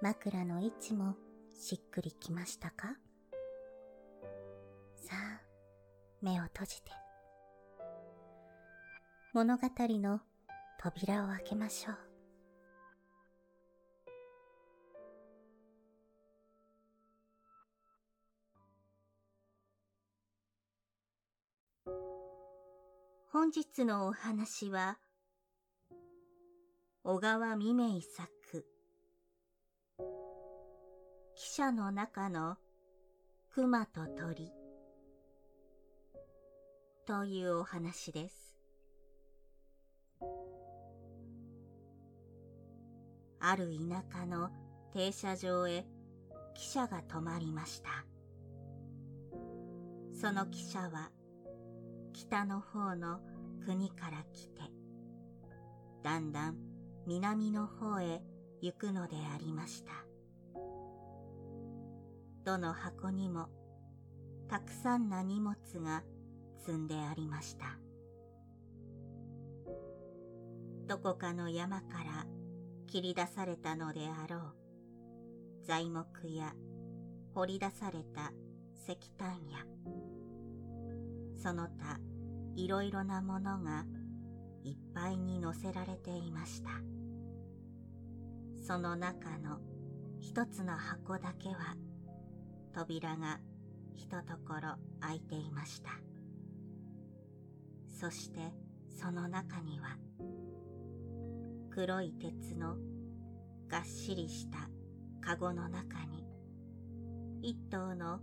枕の位置もしっくりきましたか？さあ、目を閉じて。物語の扉を開けましょう。本日のお話は、小川未明作、記者の中の熊と鳥というお話です。ある田舎の停車場へ汽車が止まりました。その汽車は北の方の国から来て、だんだん南の方へ行くのでありました。どの箱にもたくさんな荷物が積んでありました。どこかの山から切り出されたのであろう。材木や掘り出された石炭や。その他いろいろなものがいっぱいに乗せられていました。その中の一つの箱だけは扉がひとところ開いていました。そしてその中には黒い鉄のがっしりしたかごの中に一頭の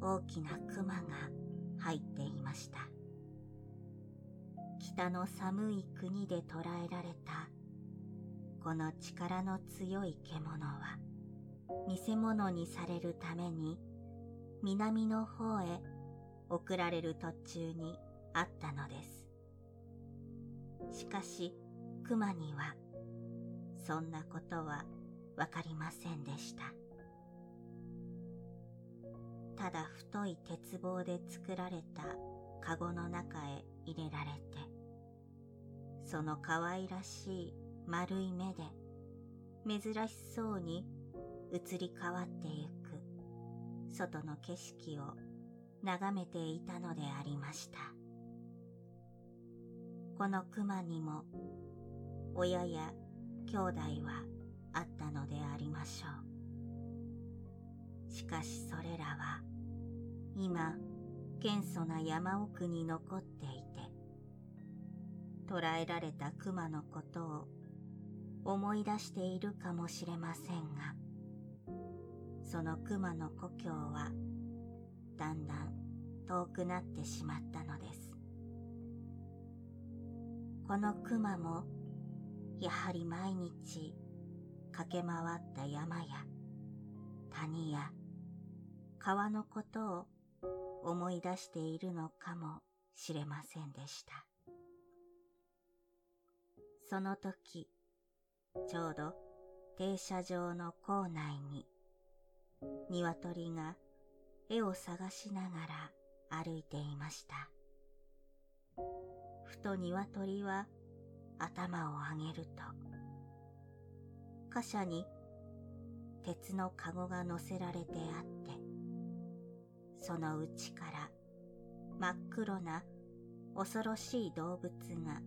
大きな熊が入っていました。北の寒い国で捕らえられたこの力の強い獣は見物にされるために南の方へ送られる途中にあったのですしかし熊にはそんなことはわかりませんでした。ただ太い鉄棒で作られたカゴの中へ入れられて、その可愛らしい丸い目で珍しそうに移り変わってゆく外の景色を眺めていたのでありました。この熊にも親や兄弟はあったのでありましょう。しかしそれらは今謙遜な山奥に残っていて捕らえられた熊のことを思い出しているかもしれませんがその熊の故郷はだんだん遠くなってしまったのですこの熊もやはり毎日駆け回った山や谷や川のことを思い出しているのかもしれませんでした。その時、ちょうど停車場の構内に鶏が絵を探しながら歩いていました。ふと鶏は頭を上げると、貨車に鉄のかごが乗せられてあって、その内から真っ黒な恐ろしい動物が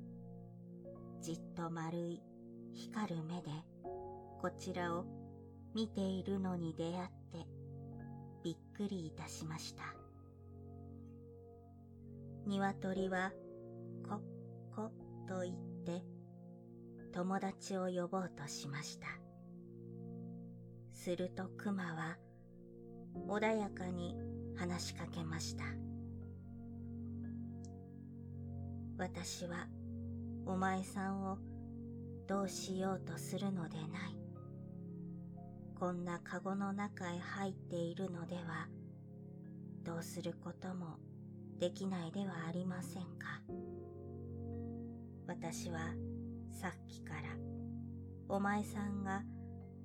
じっと丸い光る目でこちらを見ているのに出会ってびっくりいたしました。鶏はこっこと言って友達を呼ぼうとしました。すると熊は穏やかに話しかけました。私はお前さんをどうしようとするのでない。こんなカゴの中へ入っているのではどうすることもできないではありませんか？私はさっきからお前さんが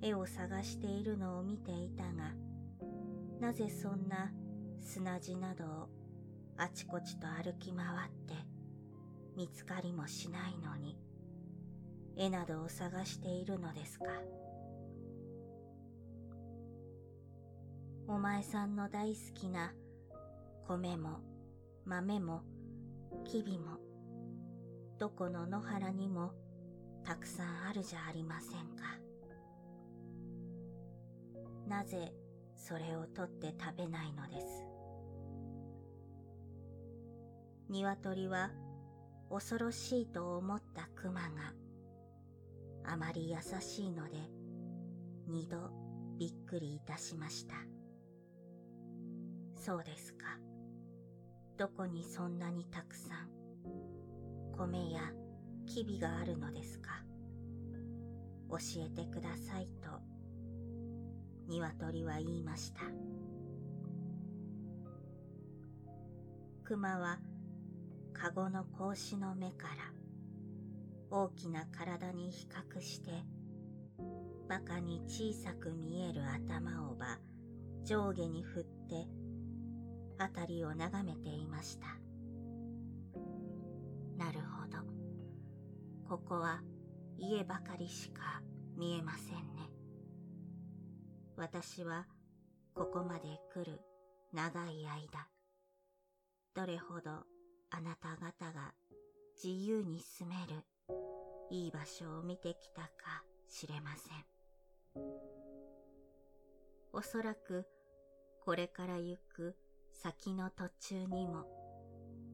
絵を探しているのを見ていたが、なぜそんな砂地などをあちこちと歩き回って見つかりもしないのに、絵などを探しているのですか？お前さんの大好きな米も豆もきびもどこの野原にもたくさんあるじゃありませんか。なぜそれを取って食べないのです。鶏は恐ろしいと思った熊があまり優しいので二度びっくりいたしました。そうですか。どこにそんなにたくさん米やきびがあるのですか教えてくださいと鶏は言いました。熊はかごの格子の目から大きな体に比較して馬鹿に小さく見える頭をば上下に振って辺りを眺めていました。なるほど。ここは家ばかりしか見えませんね。私はここまで来る長い間、どれほどあなた方が自由に住めるいい場所を見てきたか知れません。おそらくこれから行く先の途中にも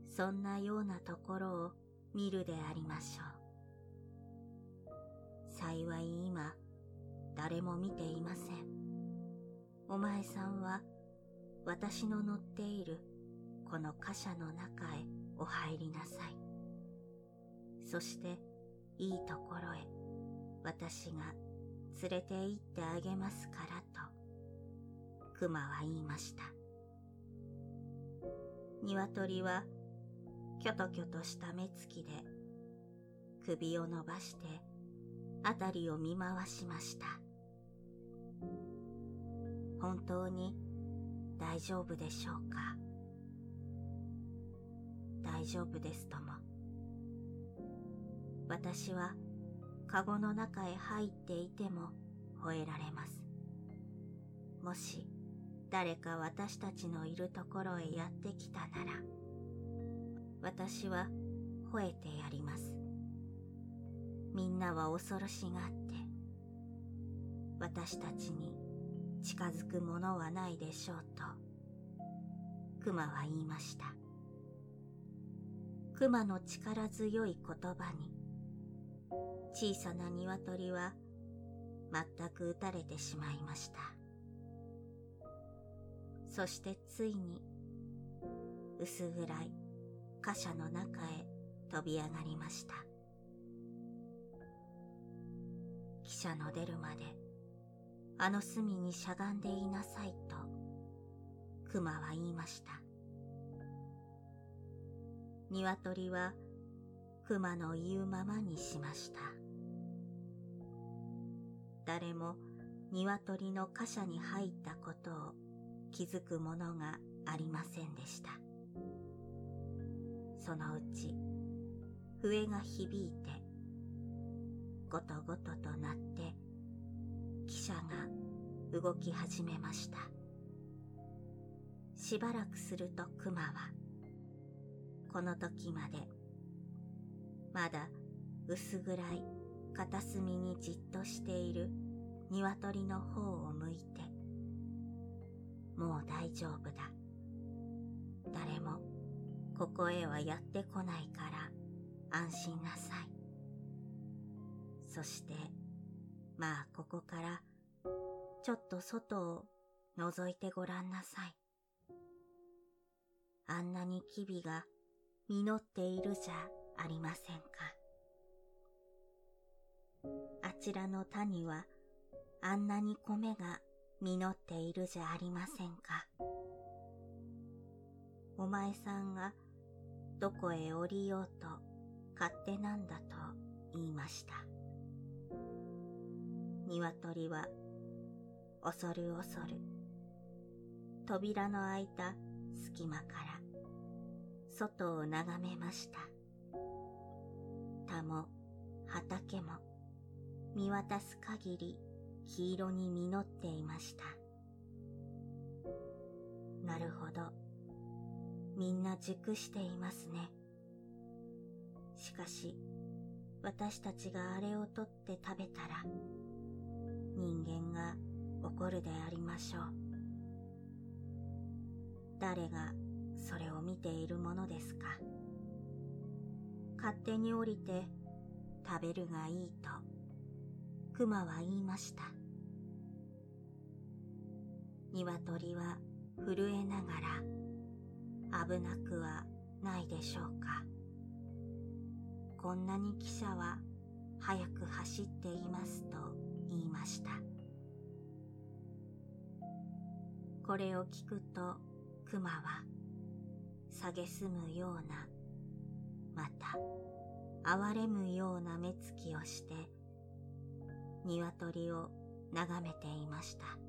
そんなようなところを見るでありましょう。幸い今誰も見ていません。お前さんは私の乗っているこの貨車の中へお入りなさい。そしていいところへ私が連れて行ってあげますからと熊は言いました。鶏はキョトキョトした目つきで首を伸ばして辺りを見回しました。本当に大丈夫でしょうか？大丈夫ですとも。私はカゴの中へ入っていても吠えられます。もし誰か私たちのいるところへやってきたなら、私は吠えてやります。みんなは恐ろしがって、私たちに近づくものはないでしょうと、熊は言いました。熊の力強い言葉に、小さな鶏は全く撃たれてしまいました。そしてついに薄暗い貨車の中へ飛び上がりました。汽車の出るまであの隅にしゃがんでいなさいと熊は言いました。鶏は熊の言うままにしました。誰も鶏の貨車に入ったことを気づくものがありませんでした。そのうち笛が響いてごとごととなって汽車が動き始めました。しばらくすると熊はこの時までまだ薄暗い片隅にじっとしている鶏の方を向いて、もう大丈夫だ。誰もここへはやってこないから安心なさい。そして、まあここからちょっと外を覗いてごらんなさい。あんなにキビが実っているじゃありませんか。あちらの田にはあんなに米が実っているじゃありませんか。お前さんがどこへ降りようと勝手なんだと言いました。鶏は恐る恐る扉の開いた隙間から外を眺めました。田も畑も見渡す限り黄色に実っていました。なるほど。みんな熟していますね。しかし、私たちがあれを取って食べたら、人間が怒るでありましょう。誰がそれを見ているものですか。勝手に降りて食べるがいいと、熊は言いました。鶏は震えながら危なくはないでしょうか。こんなに汽車は早く走っていますと言いました。これを聞くと熊は蔑むような、また哀れむような目つきをして、鶏を眺めていました。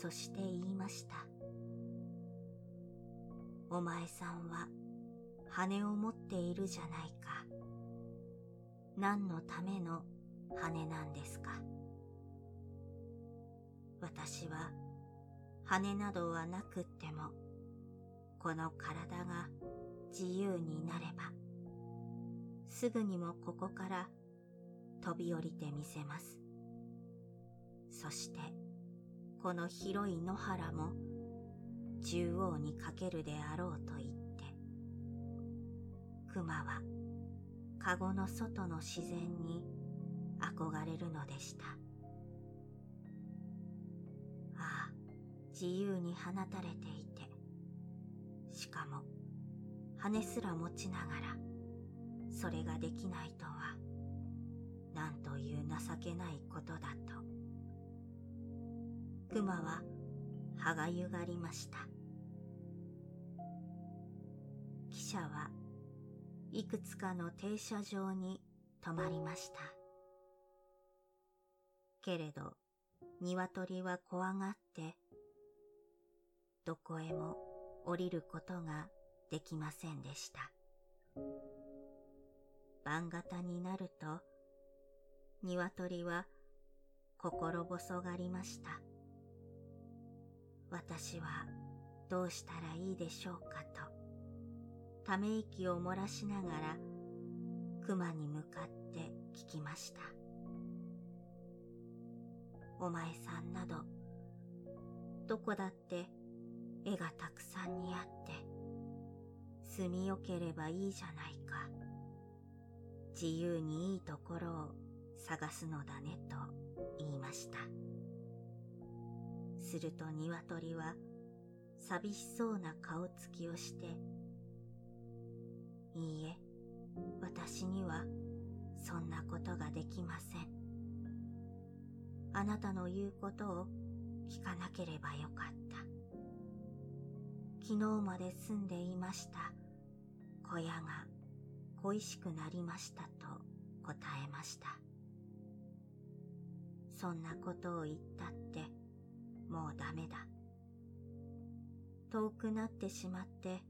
そして言いました。お前さんは羽を持っているじゃないか。何のための羽なんですか？私は羽などはなくっても、この体が自由になれば、すぐにもここから飛び降りてみせます。そして、この広い野原も縦横にかけるであろうと言って、熊はカゴの外の自然に憧れるのでした。ああ、自由に放たれていて、しかも羽すら持ちながら、それができないとは、なんという情けないことだと。熊は歯がゆがりました。汽車はいくつかの停車場に止まりました。けれど、鶏は怖がって、どこへも降りることができませんでした。晩型になると、鶏は心細がりました。私はどうしたらいいでしょうかと、ため息を漏らしながら、熊に向かって聞きました。お前さんなど、どこだって絵がたくさんにあって、住みよければいいじゃないか。自由にいいところを探すのだねと言いました。すると鶏は寂しそうな顔つきをして、いいえ、私にはそんなことができません。あなたの言うことを聞かなければよかった。昨日まで住んでいました小屋が恋しくなりましたと答えました。そんなことを言ったってもうダメだ。遠くなってしまって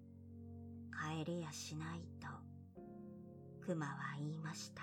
帰りやしないと熊は言いました。